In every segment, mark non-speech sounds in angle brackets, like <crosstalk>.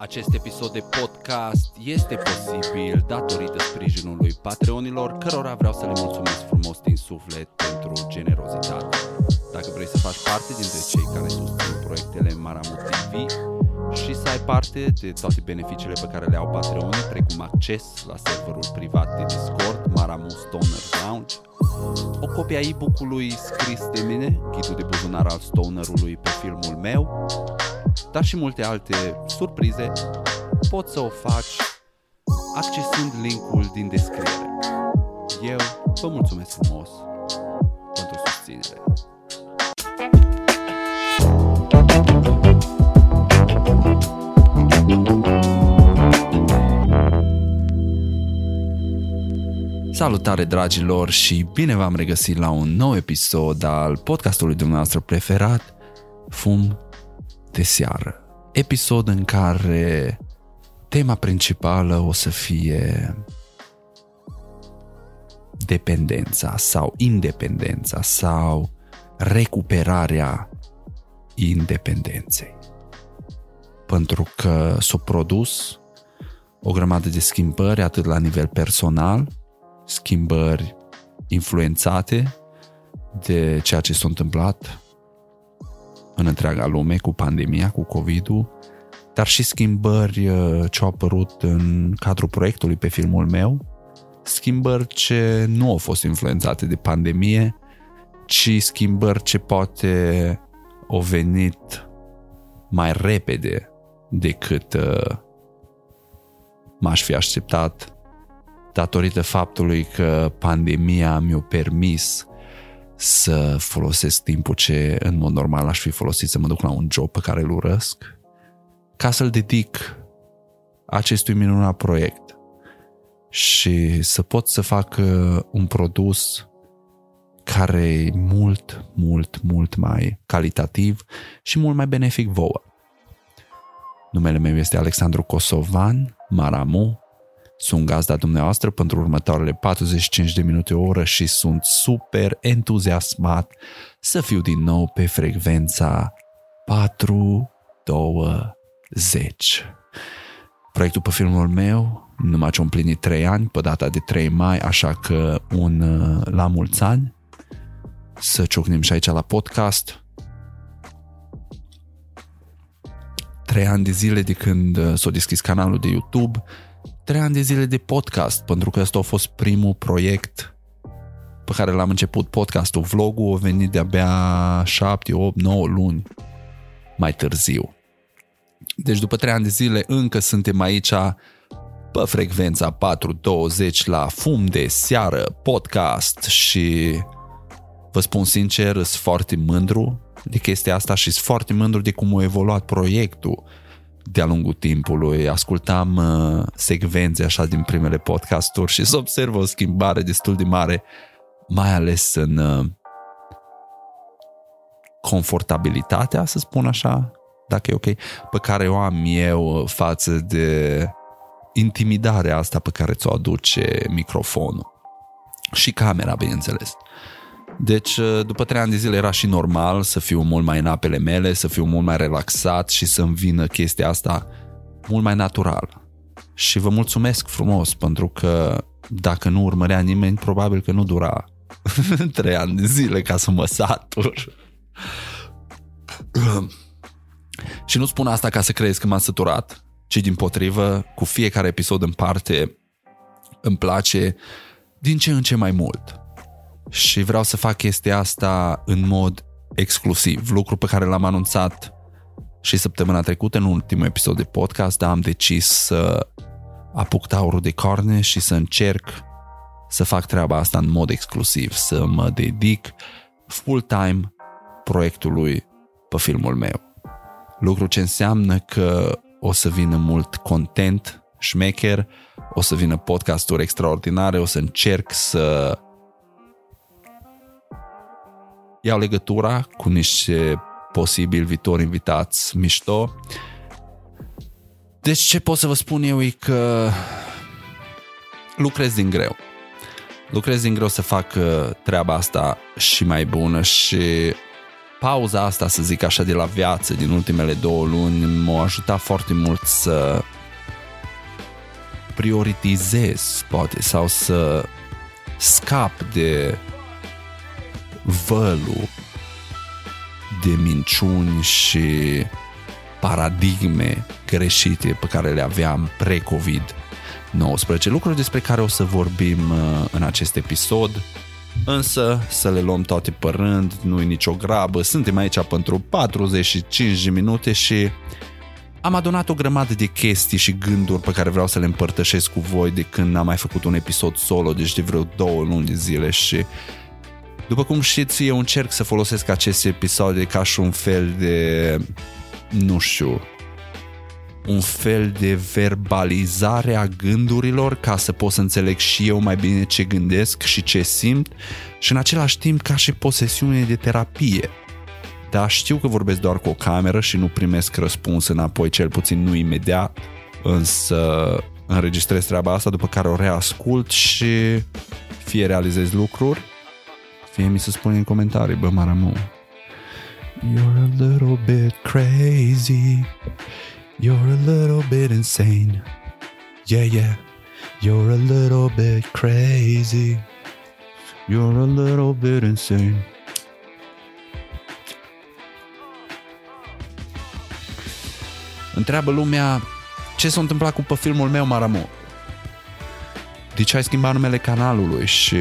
Acest episod de podcast este posibil datorită sprijinului Patreonilor, cărora vreau să le mulțumesc frumos din suflet pentru generozitate. Dacă vrei să faci parte dintre cei care susțin proiectele Maramut TV și să ai parte de toate beneficiile pe care le au Patreonii, precum acces la serverul privat de Discord, Maramu Stoner Lounge, o copie a e-book-ului scris de mine, ghidul de buzunar al stonerului pe filmul meu, dar și multe alte surprize, poți să o faci accesând linkul din descriere. Eu vă mulțumesc frumos pentru susținere. Salutare dragilor și bine v-am regăsit la un nou episod al podcastului dumneavoastră preferat, Fum de seară. Episod în care tema principală o să fie dependența sau independența sau recuperarea independenței. Pentru că s-au produs o grămadă de schimbări atât la nivel personal, schimbări influențate de ceea ce s-a întâmplat în întreaga lume cu pandemia, cu COVID-ul, dar și schimbări uh, ce au apărut în cadrul proiectului pe filmul meu, schimbări ce nu au fost influențate de pandemie, ci schimbări ce poate au venit mai repede decât uh, m-aș fi așteptat datorită faptului că pandemia mi-a permis să folosesc timpul ce în mod normal aș fi folosit să mă duc la un job pe care îl urăsc, ca să-l dedic acestui minunat proiect și să pot să fac uh, un produs care e mult, mult, mult mai calitativ și mult mai benefic vouă. Numele meu este Alexandru Kosovan, Maramu, sunt gazda dumneavoastră pentru următoarele 45 de minute o oră și sunt super entuziasmat să fiu din nou pe frecvența 420. Proiectul pe filmul meu numai ce-a împlinit 3 ani, pe data de 3 mai, așa că un la mulți ani să ciocnim și aici la podcast. 3 ani de zile de când s-a deschis canalul de YouTube, trei ani de zile de podcast, pentru că ăsta a fost primul proiect pe care l-am început podcastul. Vlogul a venit de-abia 7, 8, 9 luni mai târziu. Deci după trei ani de zile încă suntem aici pe frecvența 420 la fum de seară podcast și vă spun sincer, sunt foarte mândru de chestia asta și sunt foarte mândru de cum a evoluat proiectul de-a lungul timpului. Ascultam uh, secvențe așa din primele podcasturi și să observ o schimbare destul de mare, mai ales în uh, confortabilitatea, să spun așa, dacă e ok, pe care o am eu față de intimidarea asta pe care ți-o aduce microfonul și camera, bineînțeles. Deci, uh, după trei ani de zile era și normal să fiu mult mai în apele mele, să fiu mult mai relaxat și să-mi vină chestia asta mult mai natural. Și vă mulțumesc frumos pentru că dacă nu urmărea nimeni, probabil că nu dura <laughs> trei ani de zile ca să mă satur. și nu spun asta ca să crezi că m-am săturat, ci din potrivă, cu fiecare episod în parte, îmi place din ce în ce mai mult și vreau să fac chestia asta în mod exclusiv, lucru pe care l-am anunțat și săptămâna trecută în ultimul episod de podcast, dar am decis să apuc taurul de carne și să încerc să fac treaba asta în mod exclusiv, să mă dedic full-time proiectului pe filmul meu. Lucru ce înseamnă că o să vină mult content șmecher, o să vină podcasturi extraordinare, o să încerc să iau legătura cu niște posibil viitori invitați mișto. Deci ce pot să vă spun eu e că lucrez din greu. Lucrez din greu să fac uh, treaba asta și mai bună și pauza asta, să zic așa, de la viață din ultimele două luni m-a ajutat foarte mult să prioritizez, poate, sau să scap de vălul de minciuni și paradigme greșite pe care le aveam pre-COVID-19. Lucruri despre care o să vorbim uh, în acest episod, însă să le luăm toate pe rând, nu e nicio grabă, suntem aici pentru 45 de minute și am adunat o grămadă de chestii și gânduri pe care vreau să le împărtășesc cu voi de când am mai făcut un episod solo, deci de vreo două luni de zile și după cum știți, eu încerc să folosesc aceste episoade ca și un fel de, nu știu, un fel de verbalizare a gândurilor ca să pot să înțeleg și eu mai bine ce gândesc și ce simt și în același timp ca și posesiune de terapie. Dar știu că vorbesc doar cu o cameră și nu primesc răspuns înapoi, cel puțin nu imediat, însă înregistrez treaba asta după care o reascult și fie realizez lucruri, fie mi se spune în comentarii, bă, Maramu, You're a little bit crazy. You're a little bit insane. Yeah, yeah. You're a little bit crazy. You're a little bit insane. Întreabă lumea ce s-a întâmplat cu pe filmul meu Maramu. De ce ai schimbat numele canalului și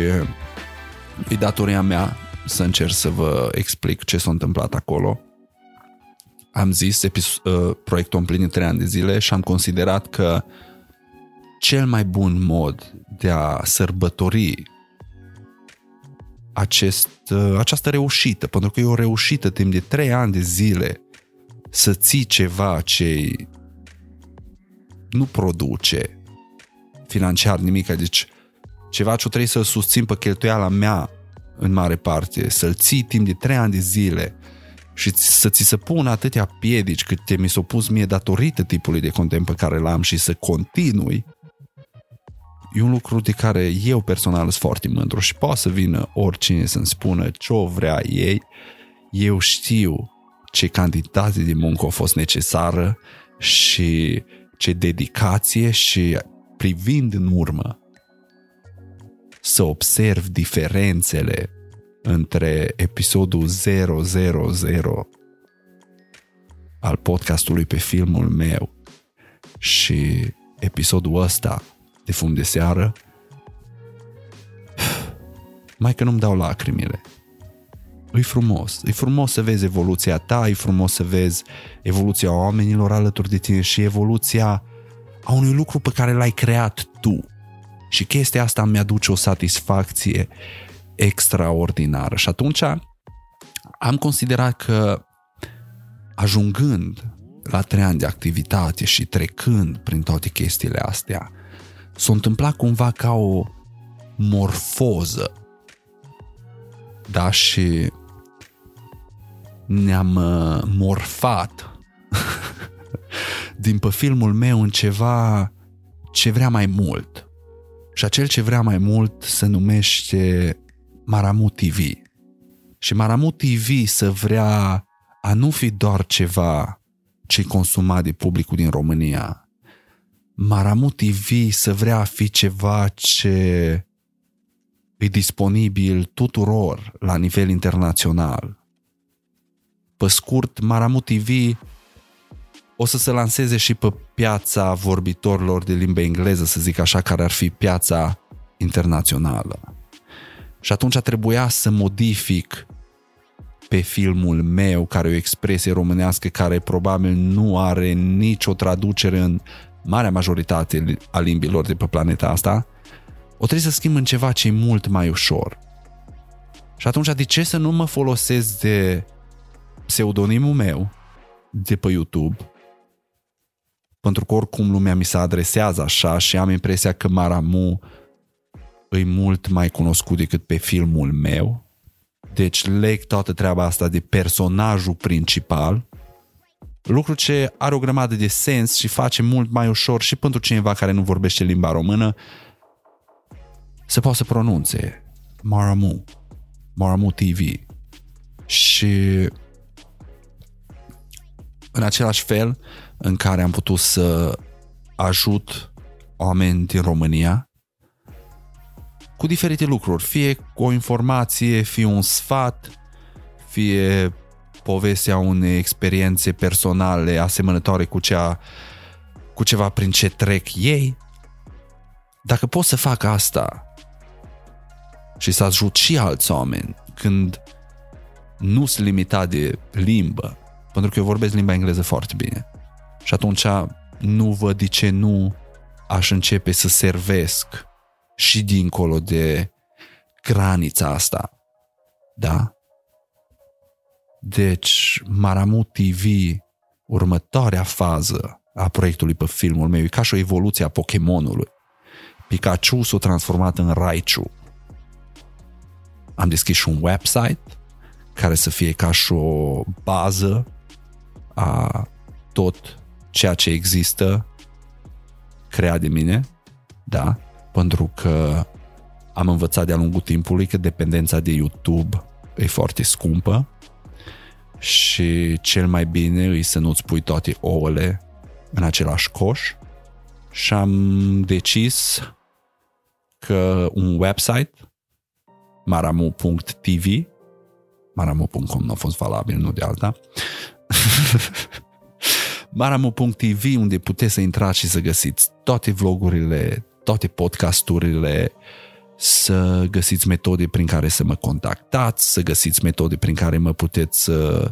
e datoria mea să încerc să vă explic ce s-a întâmplat acolo. Am zis epis- uh, proiectul împlinit 3 ani de zile și am considerat că cel mai bun mod de a sărbători acest, uh, această reușită, pentru că e o reușită timp de 3 ani de zile să ții ceva ce nu produce financiar nimic, deci ceva ce trebuie să susțin pe cheltuiala mea în mare parte, să-l ții timp de trei ani de zile și să ți se pună atâtea piedici cât te mi s-au pus mie datorită tipului de content pe care l-am și să continui, e un lucru de care eu personal sunt foarte mândru și poate să vină oricine să-mi spună ce o vrea ei, eu știu ce cantitate de muncă a fost necesară și ce dedicație și privind în urmă să observ diferențele între episodul 000 al podcastului pe filmul meu și episodul ăsta de fum de seară, <sighs> mai că nu-mi dau lacrimile. E frumos. E frumos să vezi evoluția ta, e frumos să vezi evoluția oamenilor alături de tine și evoluția a unui lucru pe care l-ai creat tu. Și chestia asta mi-aduce o satisfacție extraordinară. Și atunci am considerat că ajungând la trei ani de activitate și trecând prin toate chestiile astea, s-a întâmplat cumva ca o morfoză. Da, și ne-am uh, morfat <laughs> din pe filmul meu în ceva ce vrea mai mult. Și acel ce vrea mai mult se numește Maramu TV. Și Maramu TV să vrea a nu fi doar ceva ce consumat de publicul din România. Maramu TV să vrea a fi ceva ce e disponibil tuturor la nivel internațional. Pe scurt, Maramu TV o să se lanseze și pe piața vorbitorilor de limba engleză, să zic așa, care ar fi piața internațională. Și atunci trebuia să modific pe filmul meu, care e o expresie românească care probabil nu are nicio traducere în marea majoritate a limbilor de pe planeta asta, o trebuie să schimb în ceva ce e mult mai ușor. Și atunci de ce să nu mă folosesc de pseudonimul meu de pe YouTube pentru că oricum lumea mi se adresează așa și am impresia că Maramu e mult mai cunoscut decât pe filmul meu. Deci leg toată treaba asta de personajul principal, lucru ce are o grămadă de sens și face mult mai ușor și pentru cineva care nu vorbește limba română să poată să pronunțe Maramu, Maramu TV. Și în același fel în care am putut să ajut oameni din România cu diferite lucruri, fie cu o informație, fie un sfat, fie povestea unei experiențe personale asemănătoare cu cea cu ceva prin ce trec ei. Dacă pot să fac asta și să ajut și alți oameni când nu sunt limitat de limbă, pentru că eu vorbesc limba engleză foarte bine. Și atunci nu văd de ce nu aș începe să servesc și dincolo de granița asta. Da? Deci, Maramu TV, următoarea fază a proiectului pe filmul meu, e ca și o evoluție a Pokémonului. Pikachu s-a transformat în Raichu. Am deschis și un website care să fie ca și o bază a tot ceea ce există creat de mine, da, pentru că am învățat de-a lungul timpului că dependența de YouTube e foarte scumpă și cel mai bine e să nu-ți pui toate ouăle în același coș. Și am decis că un website maramu.tv maramu.com nu a fost valabil, nu de alta <laughs> maramu.tv unde puteți să intrați și să găsiți toate vlogurile, toate podcasturile, să găsiți metode prin care să mă contactați, să găsiți metode prin care mă puteți uh,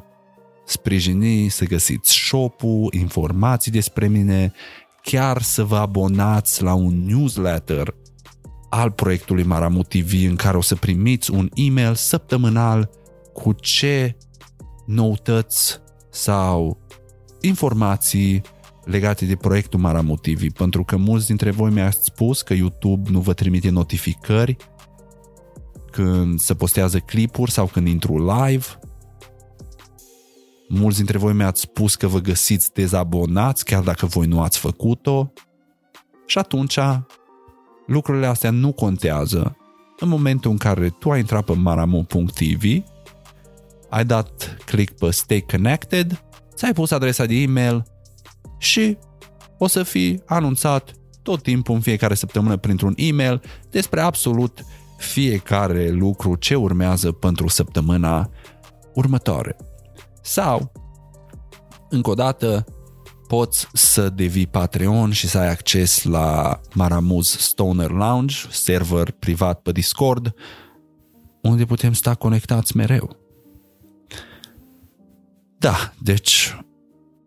sprijini, să găsiți shop-ul, informații despre mine, chiar să vă abonați la un newsletter al proiectului Maramu TV în care o să primiți un e-mail săptămânal cu ce noutăți sau informații legate de proiectul Maramu TV, pentru că mulți dintre voi mi-ați spus că YouTube nu vă trimite notificări când se postează clipuri sau când intru live. Mulți dintre voi mi-ați spus că vă găsiți dezabonați chiar dacă voi nu ați făcut-o. Și atunci lucrurile astea nu contează în momentul în care tu ai intrat pe maramu.tv, ai dat click pe Stay Connected ți-ai pus adresa de e-mail și o să fii anunțat tot timpul în fiecare săptămână printr-un e-mail despre absolut fiecare lucru ce urmează pentru săptămâna următoare. Sau, încă o dată, poți să devii Patreon și să ai acces la Maramuz Stoner Lounge, server privat pe Discord, unde putem sta conectați mereu. Da, deci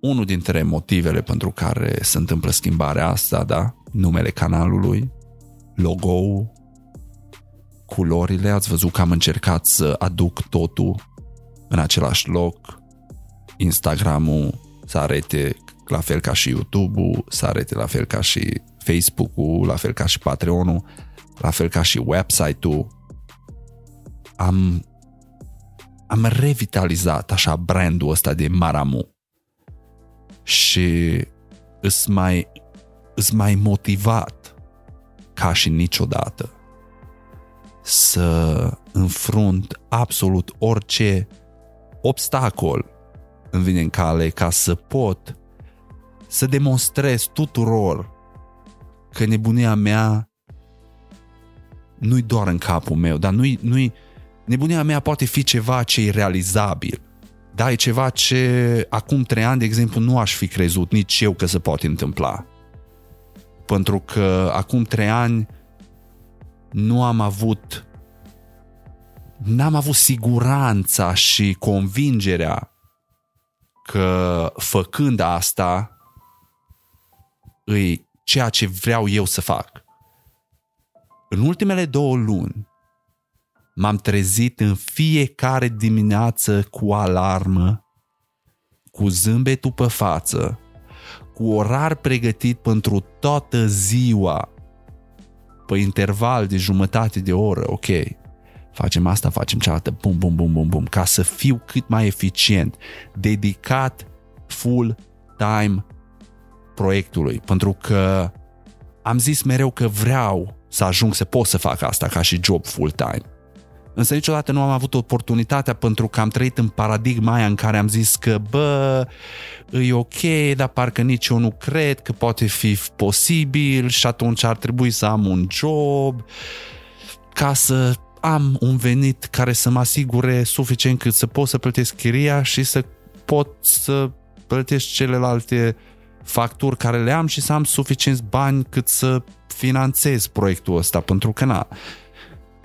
unul dintre motivele pentru care se întâmplă schimbarea asta, da, numele canalului, logo-ul, culorile, ați văzut că am încercat să aduc totul în același loc, Instagramul să arete la fel ca și YouTube-ul, să arete la fel ca și Facebook-ul, la fel ca și Patreon-ul, la fel ca și website-ul. Am am revitalizat așa brandul ăsta de Maramu. Și îs mai, îs mai motivat ca și niciodată să înfrunt absolut orice obstacol îmi vine în cale ca să pot să demonstrez tuturor că nebunia mea nu-i doar în capul meu, dar nu-i, nu-i, nebunia mea poate fi ceva ce e realizabil. Da, e ceva ce acum trei ani, de exemplu, nu aș fi crezut nici eu că se poate întâmpla. Pentru că acum trei ani nu am avut n-am avut siguranța și convingerea că făcând asta îi ceea ce vreau eu să fac. În ultimele două luni m-am trezit în fiecare dimineață cu alarmă, cu zâmbetul pe față, cu orar pregătit pentru toată ziua, pe interval de jumătate de oră, ok, facem asta, facem cealaltă, bum, bum, bum, bum, bum, ca să fiu cât mai eficient, dedicat full time proiectului, pentru că am zis mereu că vreau să ajung să pot să fac asta ca și job full time Însă niciodată nu am avut oportunitatea pentru că am trăit în paradigma aia în care am zis că, bă, e ok, dar parcă nici eu nu cred că poate fi posibil și atunci ar trebui să am un job ca să am un venit care să mă asigure suficient cât să pot să plătesc chiria și să pot să plătesc celelalte facturi care le am și să am suficienți bani cât să finanțez proiectul ăsta, pentru că na,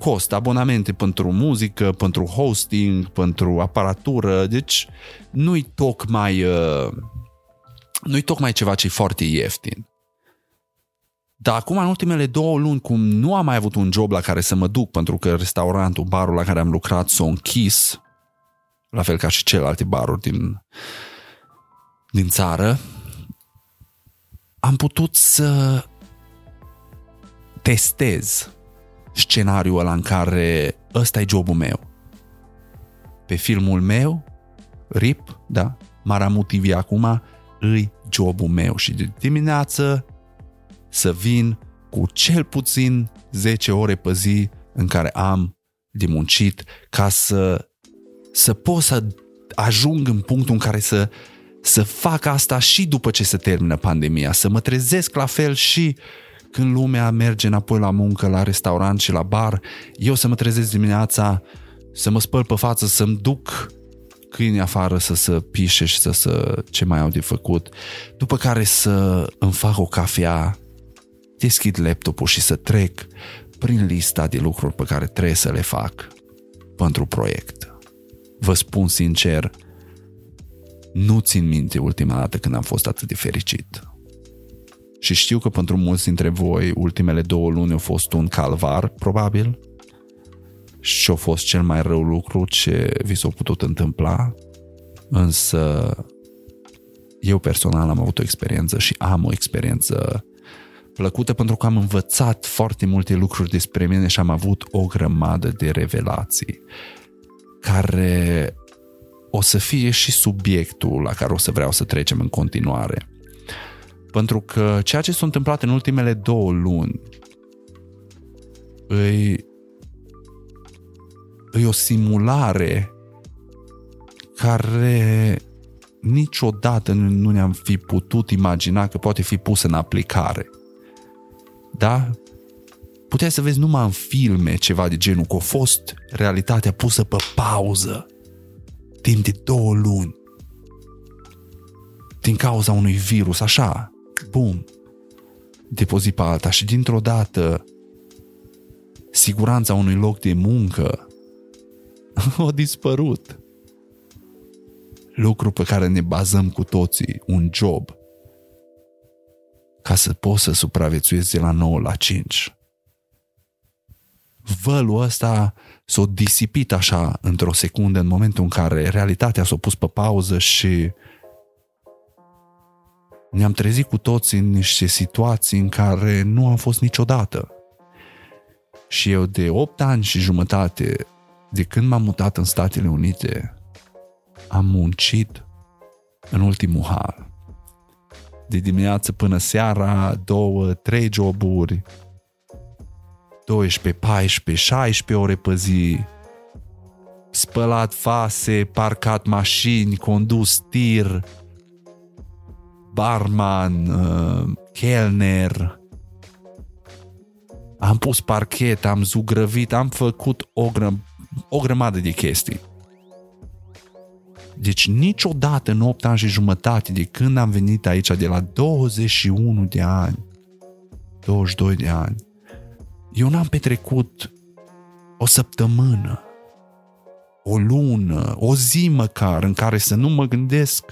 cost, abonamente pentru muzică, pentru hosting, pentru aparatură, deci nu-i tocmai, uh, nu-i tocmai ceva ce e foarte ieftin. Dar acum, în ultimele două luni, cum nu am mai avut un job la care să mă duc, pentru că restaurantul, barul la care am lucrat s-a închis, la fel ca și celelalte baruri din, din țară, am putut să testez scenariul ăla în care ăsta e jobul meu. Pe filmul meu, RIP, da, Maramu TV acum, îi jobul meu și de dimineață să vin cu cel puțin 10 ore pe zi în care am de muncit ca să, să pot să ajung în punctul în care să, să fac asta și după ce se termină pandemia, să mă trezesc la fel și când lumea merge înapoi la muncă, la restaurant și la bar, eu să mă trezesc dimineața, să mă spăl pe față, să-mi duc câini afară să se pișe și să, să ce mai au de făcut, după care să îmi fac o cafea, deschid laptopul și să trec prin lista de lucruri pe care trebuie să le fac pentru proiect. Vă spun sincer, nu țin minte ultima dată când am fost atât de fericit. Și știu că pentru mulți dintre voi ultimele două luni au fost un calvar, probabil, și a fost cel mai rău lucru ce vi s-a putut întâmpla, însă eu personal am avut o experiență și am o experiență plăcută pentru că am învățat foarte multe lucruri despre mine și am avut o grămadă de revelații care o să fie și subiectul la care o să vreau să trecem în continuare. Pentru că ceea ce s-a întâmplat în ultimele două luni îi, îi o simulare care niciodată nu, nu ne-am fi putut imagina că poate fi pusă în aplicare. Da? Puteai să vezi numai în filme ceva de genul că a fost realitatea pusă pe pauză timp de două luni din cauza unui virus, așa, bum, de pe zi pe alta și dintr-o dată siguranța unui loc de muncă <laughs> a dispărut. Lucru pe care ne bazăm cu toții, un job, ca să poți să supraviețuiesc de la 9 la 5. Vălul ăsta s-a disipit așa într-o secundă în momentul în care realitatea s-a pus pe pauză și ne-am trezit cu toți în niște situații în care nu am fost niciodată. Și eu de 8 ani și jumătate, de când m-am mutat în Statele Unite, am muncit în ultimul hal. De dimineață până seara, două, trei joburi, 12, 14, 16 ore pe zi, spălat vase, parcat mașini, condus tir, barman, uh, kelner, am pus parchet, am zugrăvit, am făcut o, gră, o grămadă de chestii. Deci niciodată în 8 ani și jumătate de când am venit aici, de la 21 de ani, 22 de ani, eu n-am petrecut o săptămână, o lună, o zi măcar în care să nu mă gândesc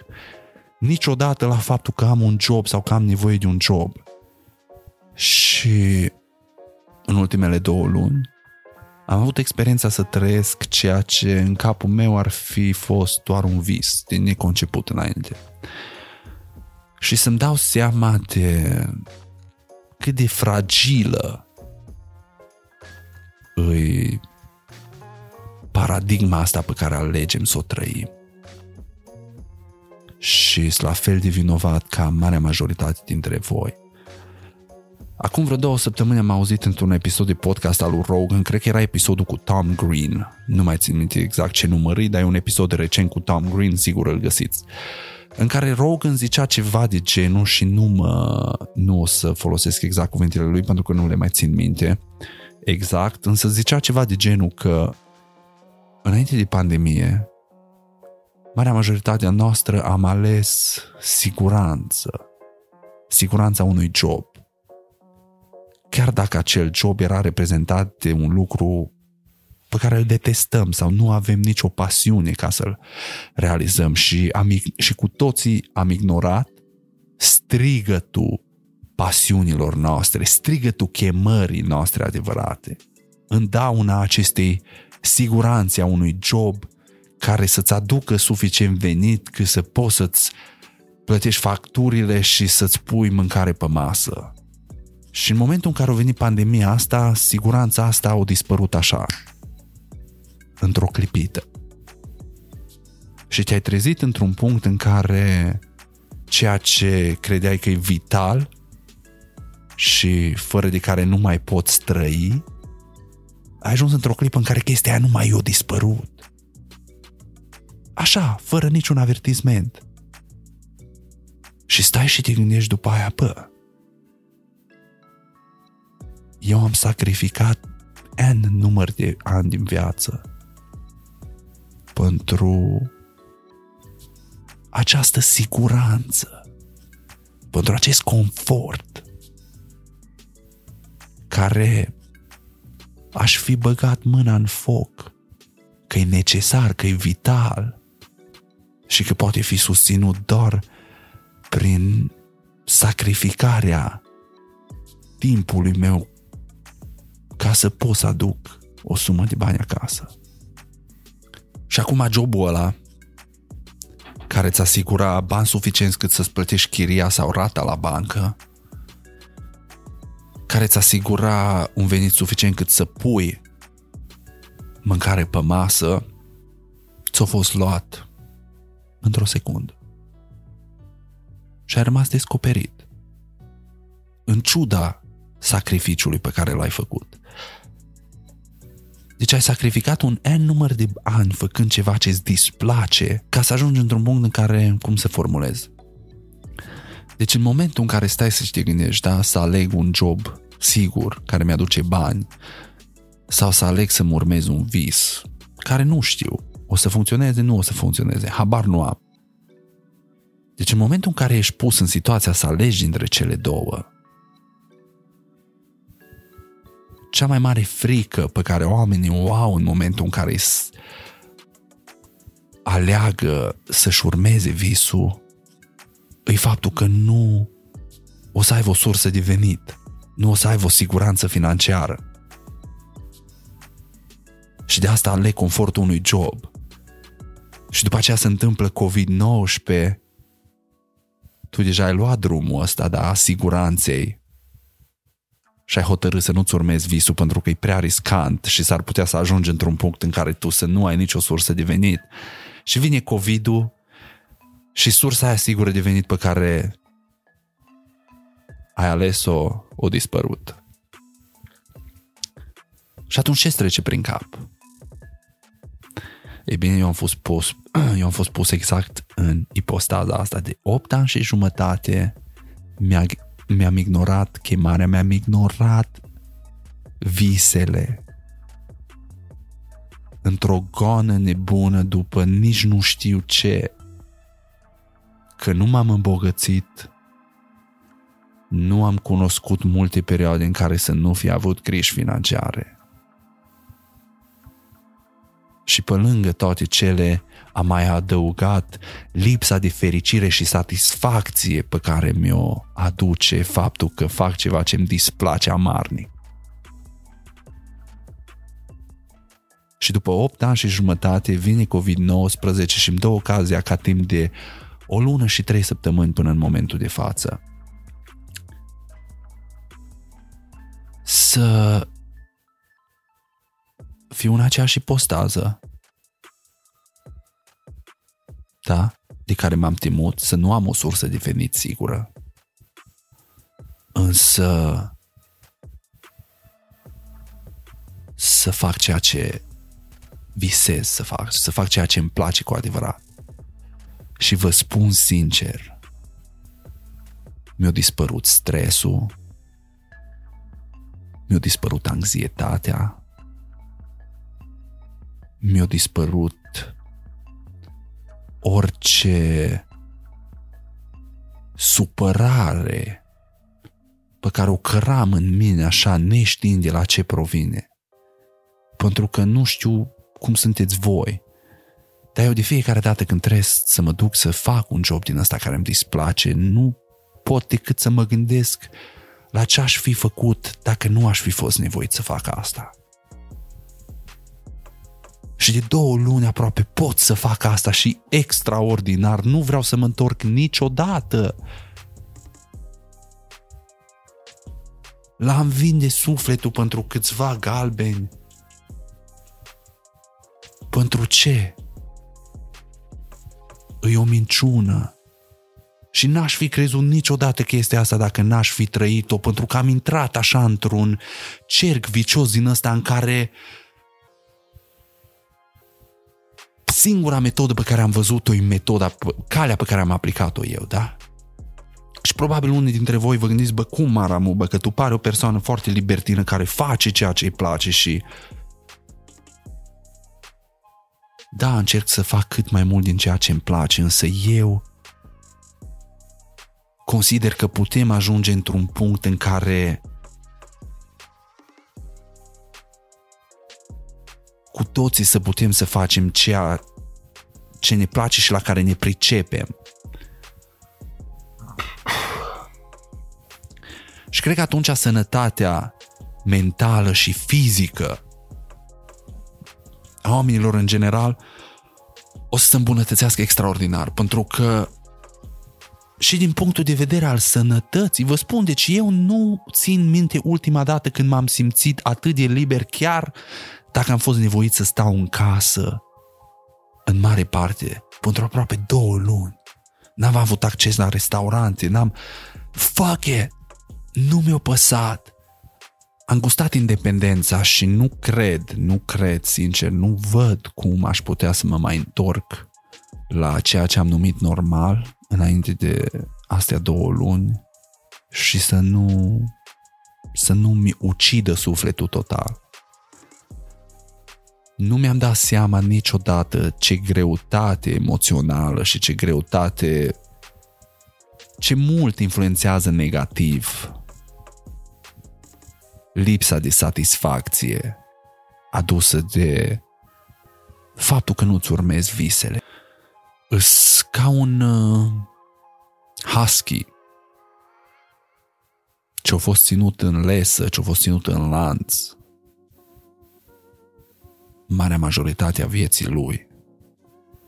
niciodată la faptul că am un job sau că am nevoie de un job. Și în ultimele două luni am avut experiența să trăiesc ceea ce în capul meu ar fi fost doar un vis de neconceput înainte. Și să-mi dau seama de cât de fragilă îi paradigma asta pe care alegem să o trăim și sunt la fel de vinovat ca marea majoritate dintre voi. Acum vreo două săptămâni am auzit într-un episod de podcast al lui Rogan, cred că era episodul cu Tom Green, nu mai țin minte exact ce număr dar e un episod recent cu Tom Green, sigur îl găsiți, în care Rogan zicea ceva de genul și nu, mă, nu o să folosesc exact cuvintele lui pentru că nu le mai țin minte exact, însă zicea ceva de genul că înainte de pandemie, marea majoritate a noastră am ales siguranță, siguranța unui job. Chiar dacă acel job era reprezentat de un lucru pe care îl detestăm sau nu avem nicio pasiune ca să-l realizăm și, am, și cu toții am ignorat strigătul pasiunilor noastre, strigătul chemării noastre adevărate, în dauna acestei siguranțe a unui job care să-ți aducă suficient venit că să poți să-ți plătești facturile și să-ți pui mâncare pe masă. Și în momentul în care a venit pandemia asta, siguranța asta a dispărut așa, într-o clipită. Și te-ai trezit într-un punct în care ceea ce credeai că e vital și fără de care nu mai poți trăi, ai ajuns într-o clipă în care chestia aia nu mai i-a dispărut. Așa, fără niciun avertisment. Și stai și te gândești după aia, bă, eu am sacrificat N număr de ani din viață pentru această siguranță, pentru acest confort care aș fi băgat mâna în foc, că e necesar, că e vital și că poate fi susținut doar prin sacrificarea timpului meu ca să pot să aduc o sumă de bani acasă. Și acum jobul ăla care îți asigura bani suficienți cât să-ți plătești chiria sau rata la bancă, care îți asigura un venit suficient cât să pui mâncare pe masă, ți-a fost luat într-o secundă. Și ai rămas descoperit. În ciuda sacrificiului pe care l-ai făcut. Deci ai sacrificat un N număr de ani făcând ceva ce îți displace ca să ajungi într-un punct în care, cum să formulez? Deci în momentul în care stai să te gândești, da, să aleg un job sigur, care mi-aduce bani, sau să aleg să-mi urmez un vis, care nu știu, o să funcționeze, nu o să funcționeze, habar nu am. Deci în momentul în care ești pus în situația să alegi dintre cele două, cea mai mare frică pe care oamenii o au în momentul în care aleagă să-și urmeze visul e faptul că nu o să aibă o sursă de venit, nu o să aibă o siguranță financiară. Și de asta aleg confortul unui job. Și după aceea se întâmplă COVID-19, tu deja ai luat drumul ăsta, da, siguranței, și ai hotărât să nu-ți urmezi visul pentru că e prea riscant și s-ar putea să ajungi într-un punct în care tu să nu ai nicio sursă de venit și vine COVID-ul și sursa aia sigură de venit pe care ai ales-o, o dispărut. Și atunci ce trece prin cap? Ei bine, eu am fost pus, <clears throat> eu am fost pus exact în ipostaza asta de 8 ani și jumătate. Mi-a mi-am ignorat chemarea, mi-am ignorat visele într-o goană nebună după nici nu știu ce, că nu m-am îmbogățit, nu am cunoscut multe perioade în care să nu fi avut griji financiare. Și pe lângă toate cele a mai adăugat lipsa de fericire și satisfacție pe care mi-o aduce faptul că fac ceva ce îmi displace amarnic. Și după 8 ani și jumătate vine COVID-19 și îmi dă ocazia ca timp de o lună și trei săptămâni până în momentul de față să Fiuna aceea și postează. Da? De care m-am temut să nu am o sursă de definit sigură. Însă să fac ceea ce visez să fac, să fac ceea ce îmi place cu adevărat. Și vă spun sincer, mi-a dispărut stresul, mi-a dispărut anxietatea, mi-a dispărut orice supărare pe care o căram în mine așa neștiind de la ce provine. Pentru că nu știu cum sunteți voi. Dar eu de fiecare dată când trebuie să mă duc să fac un job din ăsta care îmi displace, nu pot decât să mă gândesc la ce aș fi făcut dacă nu aș fi fost nevoit să fac asta. Și de două luni aproape pot să fac asta și extraordinar, nu vreau să mă întorc niciodată. L-am vinde sufletul pentru câțiva galbeni. Pentru ce? E o minciună. Și n-aș fi crezut niciodată că este asta dacă n-aș fi trăit-o, pentru că am intrat așa într-un cerc vicios din ăsta în care singura metodă pe care am văzut-o e metoda, calea pe care am aplicat-o eu, da? Și probabil unii dintre voi vă gândiți, bă, cum Maramu, bă, că tu pare o persoană foarte libertină care face ceea ce îi place și da, încerc să fac cât mai mult din ceea ce îmi place, însă eu consider că putem ajunge într-un punct în care cu toții să putem să facem ceea ce ne place și la care ne pricepem. Și cred că atunci sănătatea mentală și fizică a oamenilor în general o să se îmbunătățească extraordinar, pentru că și din punctul de vedere al sănătății, vă spun, deci eu nu țin minte ultima dată când m-am simțit atât de liber, chiar dacă am fost nevoit să stau în casă, în mare parte, pentru aproape două luni. N-am avut acces la restaurante, n-am... Fuck it! Nu mi-a păsat. Am gustat independența și nu cred, nu cred, sincer, nu văd cum aș putea să mă mai întorc la ceea ce am numit normal înainte de astea două luni și să nu să nu mi ucidă sufletul total. Nu mi-am dat seama niciodată ce greutate emoțională și ce greutate ce mult influențează negativ lipsa de satisfacție adusă de faptul că nu-ți urmezi visele. Îs ca un uh, husky ce-a fost ținut în lesă, ce-a fost ținut în lanț, marea majoritate a vieții lui.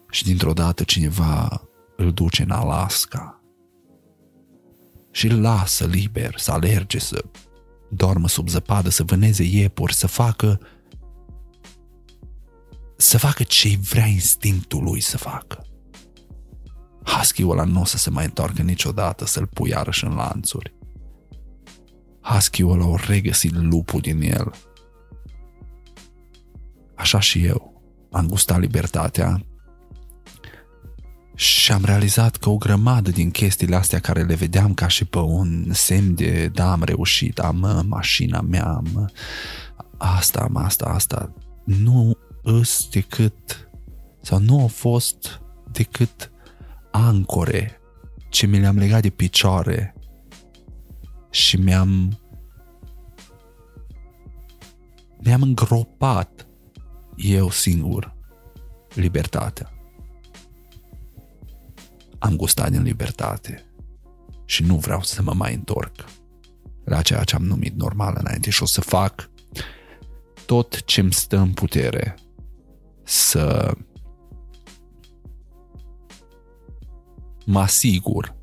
Și dintr-o dată cineva îl duce în Alaska și îl lasă liber să alerge, să doarmă sub zăpadă, să vâneze iepuri, să facă să facă ce vrea instinctul lui să facă. Husky-ul ăla nu o să se mai întoarcă niciodată să-l pui iarăși în lanțuri. Husky-ul ăla o regăsit lupul din el. Așa și eu. Am gustat libertatea și am realizat că o grămadă din chestiile astea care le vedeam ca și pe un semn de da, am reușit, am mașina mea, am asta, am asta, asta, nu îs decât sau nu au fost decât ancore ce mi le-am legat de picioare și mi-am mi-am îngropat eu singur libertatea. Am gustat din libertate și nu vreau să mă mai întorc la ceea ce am numit normal înainte și o să fac tot ce îmi stă în putere să mă asigur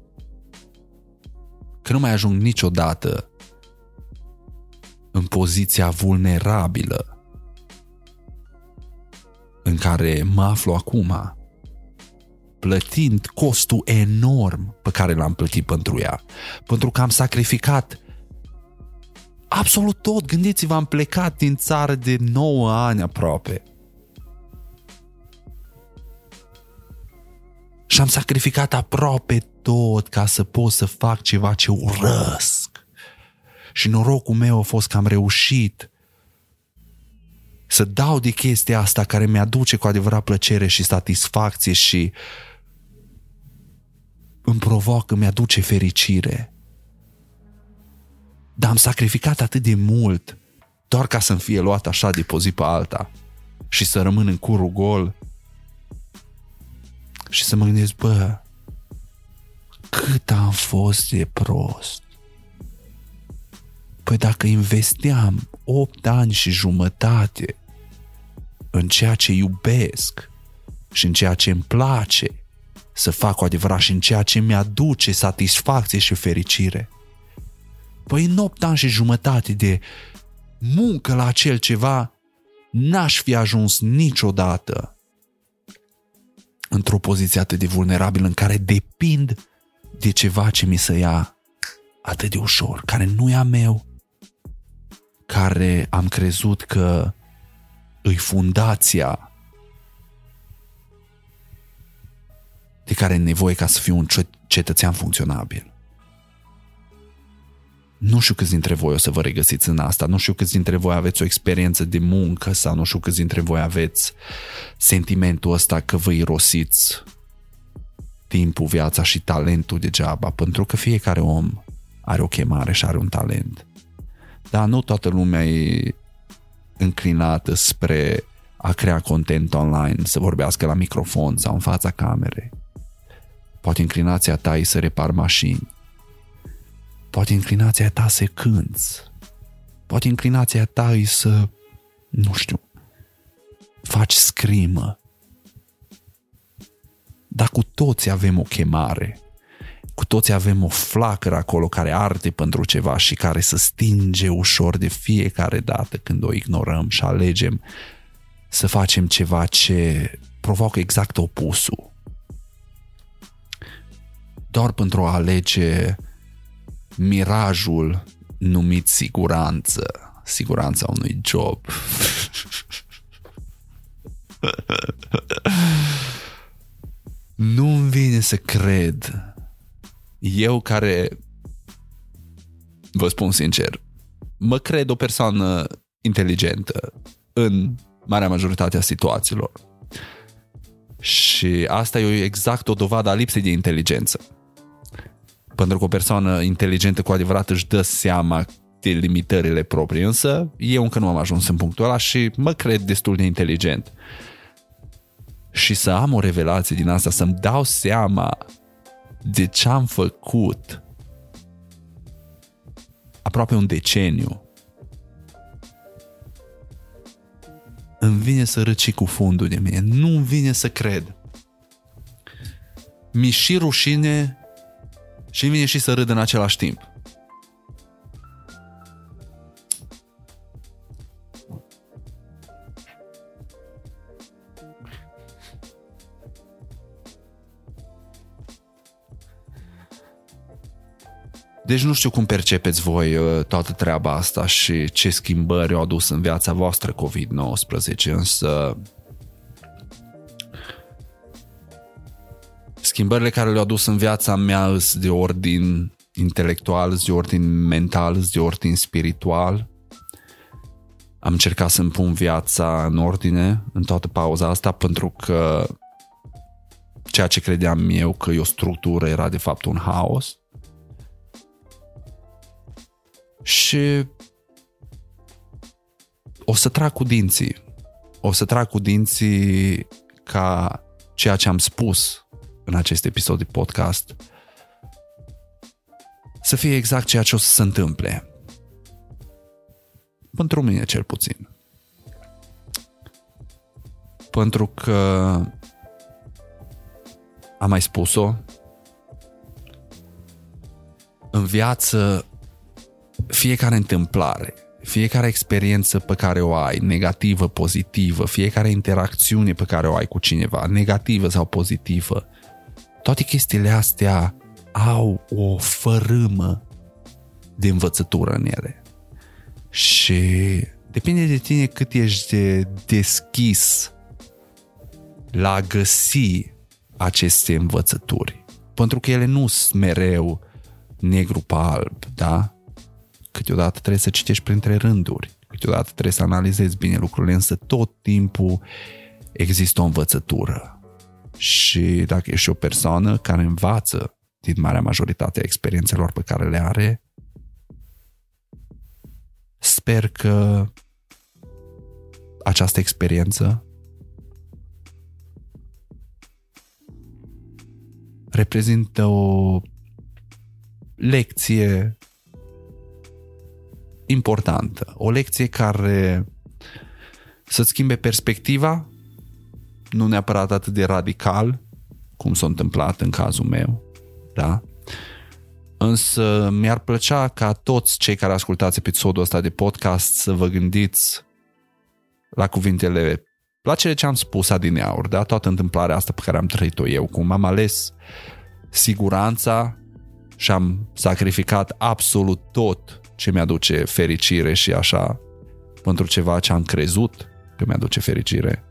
că nu mai ajung niciodată în poziția vulnerabilă în care mă aflu acum plătind costul enorm pe care l-am plătit pentru ea. Pentru că am sacrificat Absolut tot. Gândiți-vă, am plecat din țară de 9 ani aproape. Și am sacrificat aproape tot ca să pot să fac ceva ce urăsc. Și norocul meu a fost că am reușit să dau de chestia asta care mi-aduce cu adevărat plăcere și satisfacție și îmi provoacă, mi-aduce fericire. Dar am sacrificat atât de mult doar ca să-mi fie luat așa de pe zi pe alta și să rămân în curul gol și să mă gândesc, bă, cât am fost de prost. Păi dacă investeam 8 ani și jumătate în ceea ce iubesc și în ceea ce îmi place să fac cu adevărat și în ceea ce mi-aduce satisfacție și fericire. Păi în 8 ani și jumătate de muncă la acel ceva, n-aș fi ajuns niciodată într-o poziție atât de vulnerabilă în care depind de ceva ce mi se ia atât de ușor, care nu e a meu, care am crezut că îi fundația de care e nevoie ca să fiu un cetățean funcționabil. Nu știu câți dintre voi o să vă regăsiți în asta, nu știu câți dintre voi aveți o experiență de muncă sau nu știu câți dintre voi aveți sentimentul ăsta că vă irosiți timpul, viața și talentul degeaba, pentru că fiecare om are o chemare și are un talent. Dar nu toată lumea e înclinată spre a crea content online, să vorbească la microfon sau în fața camerei. Poate inclinația ta e să repar mașini, Poate inclinația ta să cânți. Poate inclinația ta e să, nu știu, faci scrimă. Dar cu toți avem o chemare. Cu toți avem o flacără acolo care arde pentru ceva și care să stinge ușor de fiecare dată când o ignorăm și alegem să facem ceva ce provoacă exact opusul. Doar pentru a alege mirajul numit siguranță, siguranța unui job. <laughs> Nu-mi vine să cred. Eu care, vă spun sincer, mă cred o persoană inteligentă în marea majoritate a situațiilor. Și asta e exact o dovadă a lipsei de inteligență pentru că o persoană inteligentă cu adevărat își dă seama de limitările proprii, însă eu încă nu am ajuns în punctul ăla și mă cred destul de inteligent. Și să am o revelație din asta, să-mi dau seama de ce am făcut aproape un deceniu. Îmi vine să răci cu fundul de mine, nu îmi vine să cred. Mi și rușine și vine și să râd în același timp. Deci nu știu cum percepeți voi uh, toată treaba asta și ce schimbări au adus în viața voastră COVID-19, însă schimbările care le-au adus în viața mea sunt de ordin intelectual, de ordin mental, de ordin spiritual. Am încercat să-mi pun viața în ordine în toată pauza asta pentru că ceea ce credeam eu că e o structură era de fapt un haos. Și o să trag cu dinții. O să trag cu dinții ca ceea ce am spus în acest episod de podcast să fie exact ceea ce o să se întâmple. Pentru mine cel puțin. Pentru că am mai spus-o, în viață fiecare întâmplare, fiecare experiență pe care o ai, negativă, pozitivă, fiecare interacțiune pe care o ai cu cineva, negativă sau pozitivă, toate chestiile astea au o fărâmă de învățătură în ele. Și depinde de tine cât ești de deschis la a găsi aceste învățături. Pentru că ele nu sunt mereu negru pe alb, da? Câteodată trebuie să citești printre rânduri, câteodată trebuie să analizezi bine lucrurile, însă tot timpul există o învățătură. Și dacă ești o persoană care învață din marea majoritate a experiențelor pe care le are, sper că această experiență reprezintă o lecție importantă, o lecție care să-ți schimbe perspectiva, nu neapărat atât de radical, cum s-a întâmplat în cazul meu, da? Însă mi-ar plăcea ca toți cei care ascultați episodul ăsta de podcast să vă gândiți la cuvintele, la cele ce am spus adineauri, da? Toată întâmplarea asta pe care am trăit-o eu, cum am ales siguranța și am sacrificat absolut tot ce mi-aduce fericire și așa pentru ceva ce am crezut că mi-aduce fericire.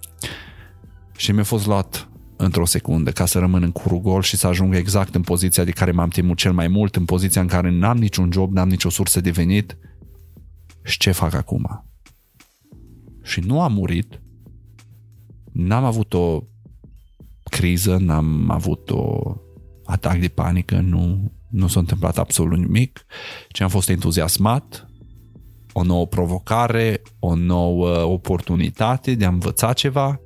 Și mi-a fost luat într-o secundă ca să rămân în curul gol și să ajung exact în poziția de care m-am temut cel mai mult, în poziția în care n-am niciun job, n-am nicio sursă de venit și ce fac acum? Și nu am murit, n-am avut o criză, n-am avut o atac de panică, nu, nu s-a întâmplat absolut nimic, ci am fost entuziasmat, o nouă provocare, o nouă oportunitate de a învăța ceva.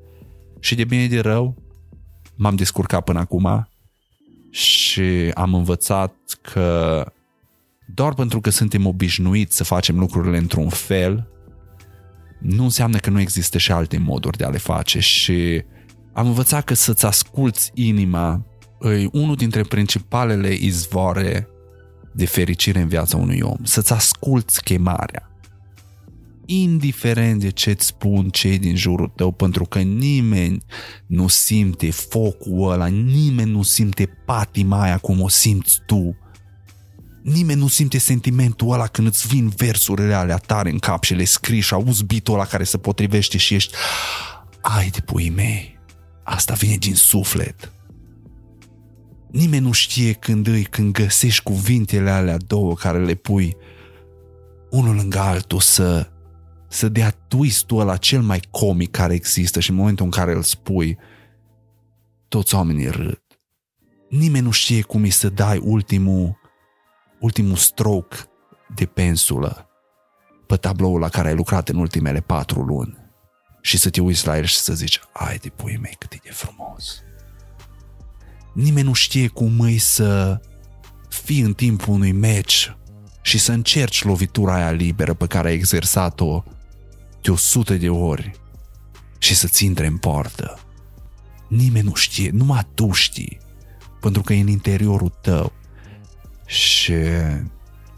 Și de bine de rău m-am descurcat până acum și am învățat că doar pentru că suntem obișnuiți să facem lucrurile într-un fel, nu înseamnă că nu există și alte moduri de a le face. Și am învățat că să-ți asculți inima e unul dintre principalele izvoare de fericire în viața unui om. Să-ți asculți chemarea. Indiferent de ce îți spun cei din jurul tău, pentru că nimeni nu simte focul ăla, nimeni nu simte patima aia cum o simți tu. Nimeni nu simte sentimentul ăla când îți vin versurile alea tare în cap și le scrii și auzi bitul ăla care se potrivește și ești ai de pui mei, asta vine din suflet Nimeni nu știe când îi, când găsești cuvintele alea două care le pui. Unul lângă altul să, să dea twist-ul ăla cel mai comic care există și în momentul în care îl spui, toți oamenii râd. Nimeni nu știe cum e să dai ultimul, ultimul stroke de pensulă pe tabloul la care ai lucrat în ultimele patru luni și să te uiți la el și să zici, ai de pui mei cât e de frumos nimeni nu știe cum îi să fii în timpul unui meci și să încerci lovitura aia liberă pe care ai exersat-o de o sută de ori și să-ți intre în poartă. Nimeni nu știe, numai tu știi, pentru că e în interiorul tău. Și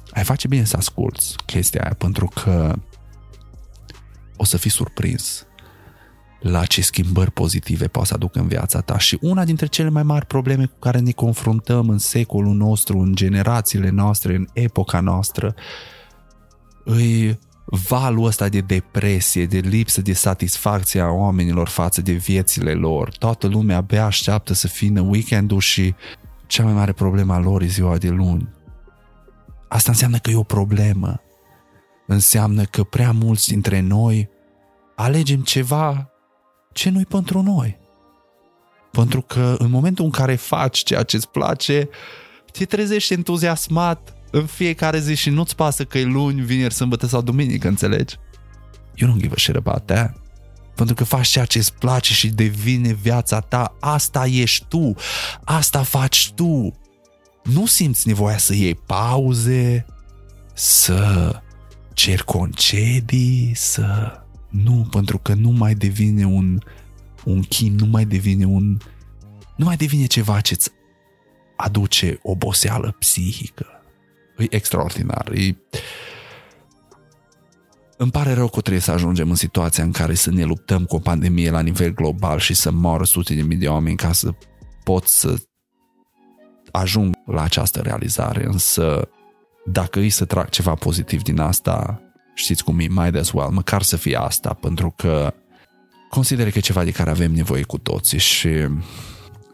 ai face bine să asculți chestia aia, pentru că o să fii surprins la ce schimbări pozitive poate să aducă în viața ta. Și una dintre cele mai mari probleme cu care ne confruntăm în secolul nostru, în generațiile noastre, în epoca noastră, îi valul ăsta de depresie, de lipsă de satisfacție a oamenilor față de viețile lor. Toată lumea abia așteaptă să fină weekendul și cea mai mare problemă a lor e ziua de luni. Asta înseamnă că e o problemă. Înseamnă că prea mulți dintre noi alegem ceva ce nu-i pentru noi. Pentru că în momentul în care faci ceea ce îți place, te trezești entuziasmat în fiecare zi și nu-ți pasă că e luni, vineri, sâmbătă sau duminică, înțelegi? You don't give a shit about that. Pentru că faci ceea ce îți place și devine viața ta, asta ești tu, asta faci tu. Nu simți nevoia să iei pauze, să cer concedii, să nu, pentru că nu mai devine un, un chin, nu mai devine un... Nu mai devine ceva ce-ți aduce oboseală psihică. E extraordinar. E... Îmi pare rău că trebuie să ajungem în situația în care să ne luptăm cu o pandemie la nivel global și să moară sute de mii de oameni ca să pot să ajung la această realizare, însă dacă îi să trag ceva pozitiv din asta, știți cum e, might as well, măcar să fie asta, pentru că consider că e ceva de care avem nevoie cu toții și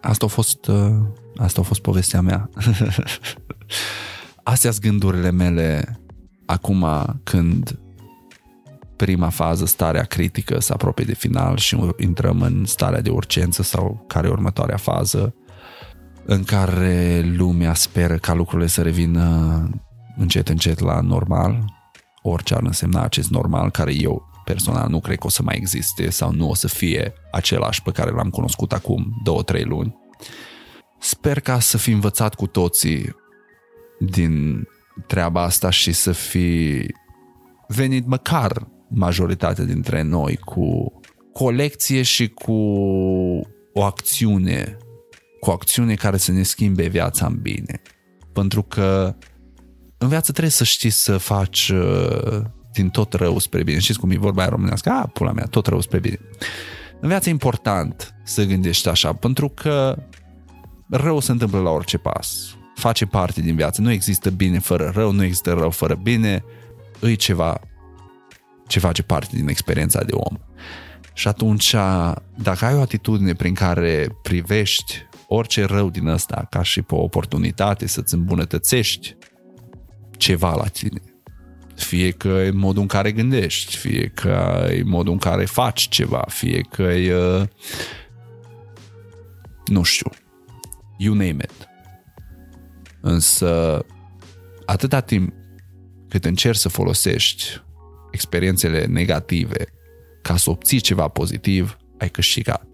asta a fost, uh, asta a fost povestea mea. <laughs> Astea sunt gândurile mele acum când prima fază, starea critică, se apropie de final și intrăm în starea de urgență sau care e următoarea fază în care lumea speră ca lucrurile să revină încet, încet la normal, orice ar însemna acest normal, care eu personal nu cred că o să mai existe sau nu o să fie același pe care l-am cunoscut acum două, trei luni. Sper ca să fi învățat cu toții din treaba asta și să fi venit măcar majoritatea dintre noi cu colecție și cu o acțiune, cu o acțiune care să ne schimbe viața în bine. Pentru că în viață trebuie să știi să faci uh, din tot rău spre bine. Știți cum e vorba aia românească? A, pula mea, tot rău spre bine. În viață e important să gândești așa, pentru că rău se întâmplă la orice pas. Face parte din viață. Nu există bine fără rău, nu există rău fără bine. Îi ceva ce face parte din experiența de om. Și atunci, dacă ai o atitudine prin care privești orice rău din ăsta ca și pe o oportunitate să-ți îmbunătățești ceva la tine, fie că e modul în care gândești, fie că e modul în care faci ceva, fie că e, uh, nu știu, you name it. Însă, atâta timp cât încerci să folosești experiențele negative ca să obții ceva pozitiv, ai câștigat.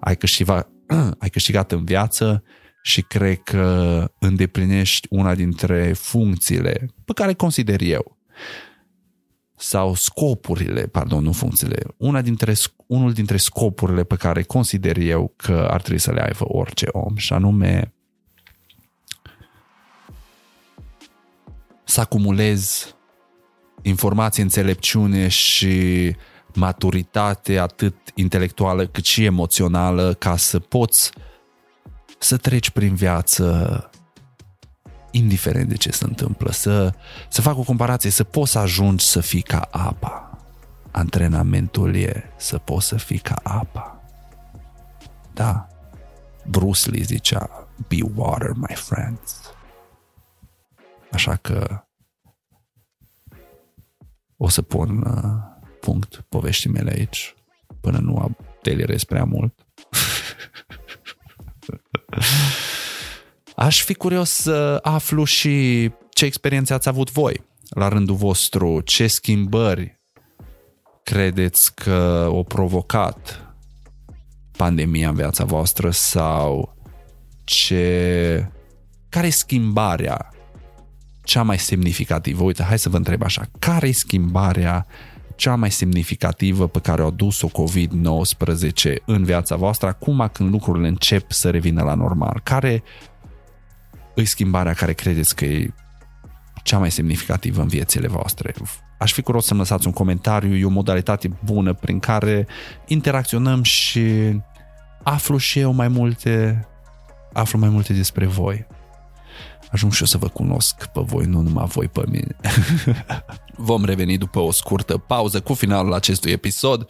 Ai câștigat, <clears throat> ai câștigat în viață și cred că îndeplinești una dintre funcțiile pe care consider eu. Sau scopurile, pardon, nu funcțiile, una dintre, unul dintre scopurile pe care consider eu că ar trebui să le aibă orice om și anume să acumulezi informație, înțelepciune și maturitate atât intelectuală cât și emoțională ca să poți să treci prin viață indiferent de ce se întâmplă, să, să fac o comparație, să poți să ajungi să fii ca apa. Antrenamentul e să poți să fii ca apa. Da, Bruce Lee zicea, be water, my friends. Așa că o să pun uh, punct poveștii mele aici până nu delirez prea mult. Aș fi curios să aflu și ce experiențe ați avut voi la rândul vostru, ce schimbări credeți că o provocat pandemia în viața voastră sau ce care e schimbarea cea mai semnificativă? Uite, hai să vă întreb așa, care e schimbarea cea mai semnificativă pe care o adus-o COVID-19 în viața voastră acum când lucrurile încep să revină la normal? Care e schimbarea care credeți că e cea mai semnificativă în viețile voastre? Aș fi curios să-mi lăsați un comentariu, e o modalitate bună prin care interacționăm și aflu și eu mai multe aflu mai multe despre voi ajung și eu să vă cunosc pe voi, nu numai voi pe mine. <laughs> Vom reveni după o scurtă pauză cu finalul acestui episod.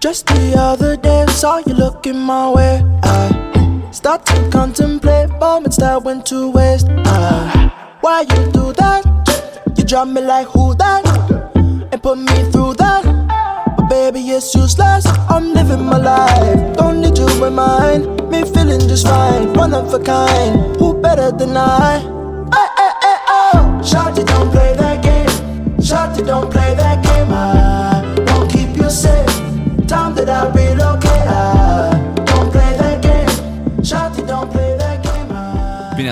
Just the other day, saw you looking my way. I Start to contemplate moments that went to waste. Uh, why you do that? Drop me like who that? And put me through that. But baby, it's useless. I'm living my life. Don't need you in mine. Me feeling just fine. One of a kind. Who better than I? Hey, hey, hey, oh. Shawty, don't play that game. Shawty, don't play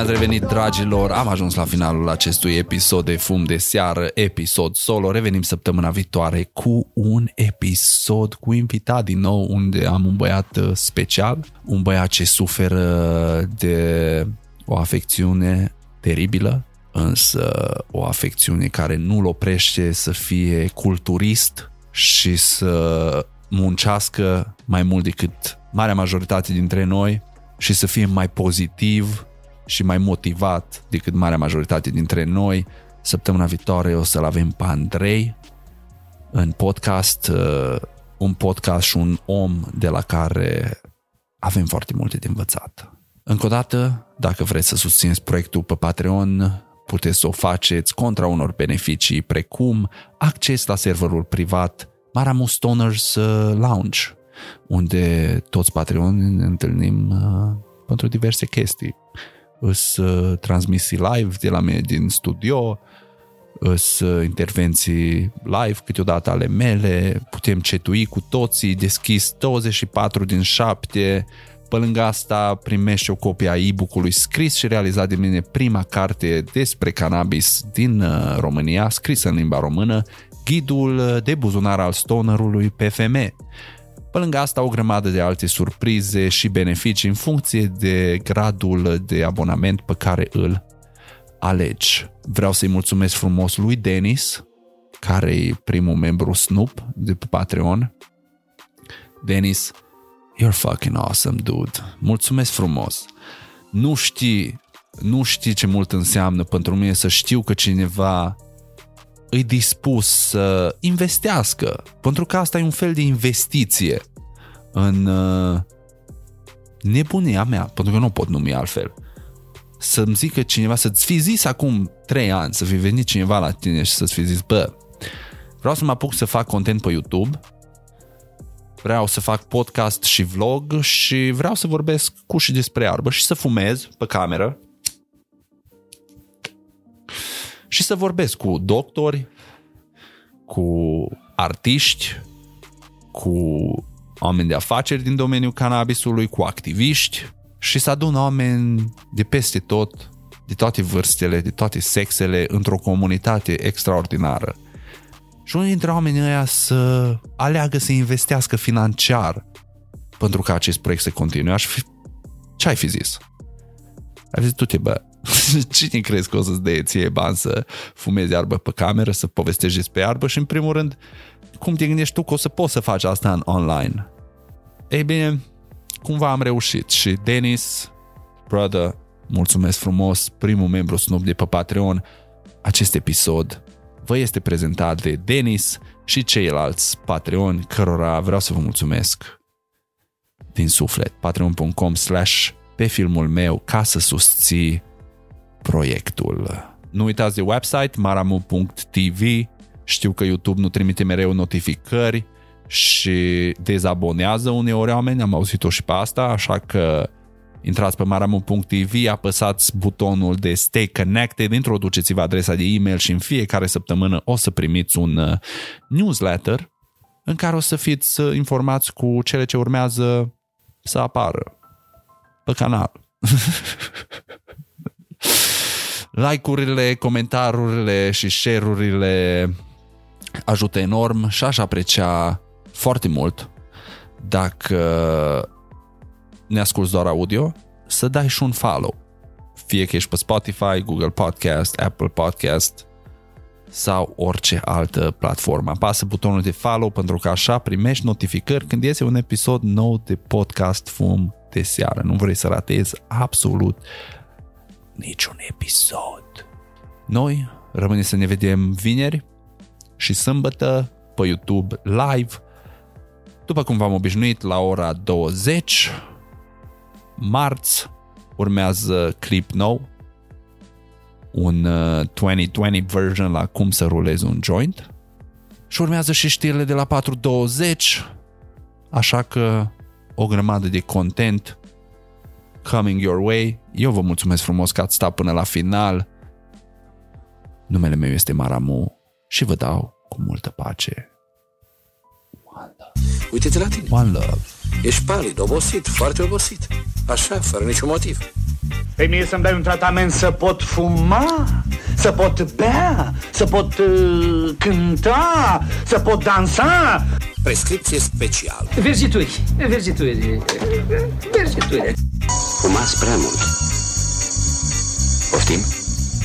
ați revenit, dragilor! Am ajuns la finalul acestui episod de Fum de Seară, episod solo. Revenim săptămâna viitoare cu un episod cu invitat din nou, unde am un băiat uh, special, un băiat ce suferă de o afecțiune teribilă însă o afecțiune care nu-l oprește să fie culturist și să muncească mai mult decât marea majoritate dintre noi și să fie mai pozitiv și mai motivat decât marea majoritate dintre noi. Săptămâna viitoare o să-l avem pe Andrei în podcast, uh, un podcast și un om de la care avem foarte multe de învățat. Încă o dată, dacă vreți să susțineți proiectul pe Patreon, puteți să o faceți contra unor beneficii precum acces la serverul privat Maramu Stoners uh, Lounge, unde toți Patreon ne întâlnim uh, pentru diverse chestii. Îs uh, transmisii live de la mine din studio, îs intervenții live câteodată ale mele, putem cetui cu toții, deschis 24 din 7, pe lângă asta primești o copie a e-book-ului scris și realizat de mine prima carte despre cannabis din România, scrisă în limba română, ghidul de buzunar al stonerului PFM. Pe lângă asta o grămadă de alte surprize și beneficii în funcție de gradul de abonament pe care îl alegi. Vreau să-i mulțumesc frumos lui Denis, care e primul membru Snoop de pe Patreon. Denis, you're fucking awesome, dude. Mulțumesc frumos. Nu știi, nu știi ce mult înseamnă pentru mine să știu că cineva îi dispus să investească, pentru că asta e un fel de investiție în uh, nebunia mea, pentru că nu pot numi altfel. Să-mi zică cineva, să-ți fi zis acum 3 ani, să fi venit cineva la tine și să-ți fi zis, bă, vreau să mă apuc să fac content pe YouTube, vreau să fac podcast și vlog și vreau să vorbesc cu și despre arbă și să fumez pe cameră și să vorbesc cu doctori, cu artiști, cu oameni de afaceri din domeniul cannabisului, cu activiști și să adun oameni de peste tot, de toate vârstele, de toate sexele, într-o comunitate extraordinară. Și unii dintre oamenii ăia să aleagă să investească financiar pentru ca acest proiect să continue. Aș fi... Ce ai fi zis? Ai zis, tu te bă, <laughs> cine crezi că o să-ți dea ție bani să fumezi iarbă pe cameră, să povestești despre iarbă și în primul rând, cum te gândești tu că o să poți să faci asta în online? Ei bine, cumva am reușit și Denis, brother, mulțumesc frumos, primul membru Snoop de pe Patreon, acest episod vă este prezentat de Denis și ceilalți Patreon, cărora vreau să vă mulțumesc din suflet. patreon.com slash pe filmul meu ca să susții proiectul. Nu uitați de website maramu.tv, știu că YouTube nu trimite mereu notificări și dezabonează uneori oameni, am auzit-o și pe asta, așa că intrați pe maramu.tv, apăsați butonul de Stay Connected, introduceți-vă adresa de e-mail și în fiecare săptămână o să primiți un uh, newsletter în care o să fiți uh, informați cu cele ce urmează să apară pe canal. <laughs> Like-urile, comentarurile și share-urile ajută enorm și aș aprecia foarte mult dacă ne asculti doar audio, să dai și un follow. Fie că ești pe Spotify, Google Podcast, Apple Podcast sau orice altă platformă. Apasă butonul de follow pentru că așa primești notificări când iese un episod nou de podcast Fum de seară. Nu vrei să ratezi absolut niciun episod. Noi rămâne să ne vedem vineri și sâmbătă pe YouTube live, după cum v-am obișnuit, la ora 20. Marți urmează clip nou, un 2020 uh, version la cum să rulezi un joint. Și urmează și știrile de la 4.20, așa că o grămadă de content coming your way. Eu vă mulțumesc frumos că ați stat până la final. Numele meu este Maramu și vă dau cu multă pace. One love. Uite-te la tine. One love. Ești palid, obosit, foarte obosit. Așa, fără niciun motiv. Pe mie să-mi dai un tratament să pot fuma, să pot bea, să pot uh, cânta, să pot dansa. Prescripție specială. Vergituri, vergituri, vergituri. Fumați prea mult. Poftim?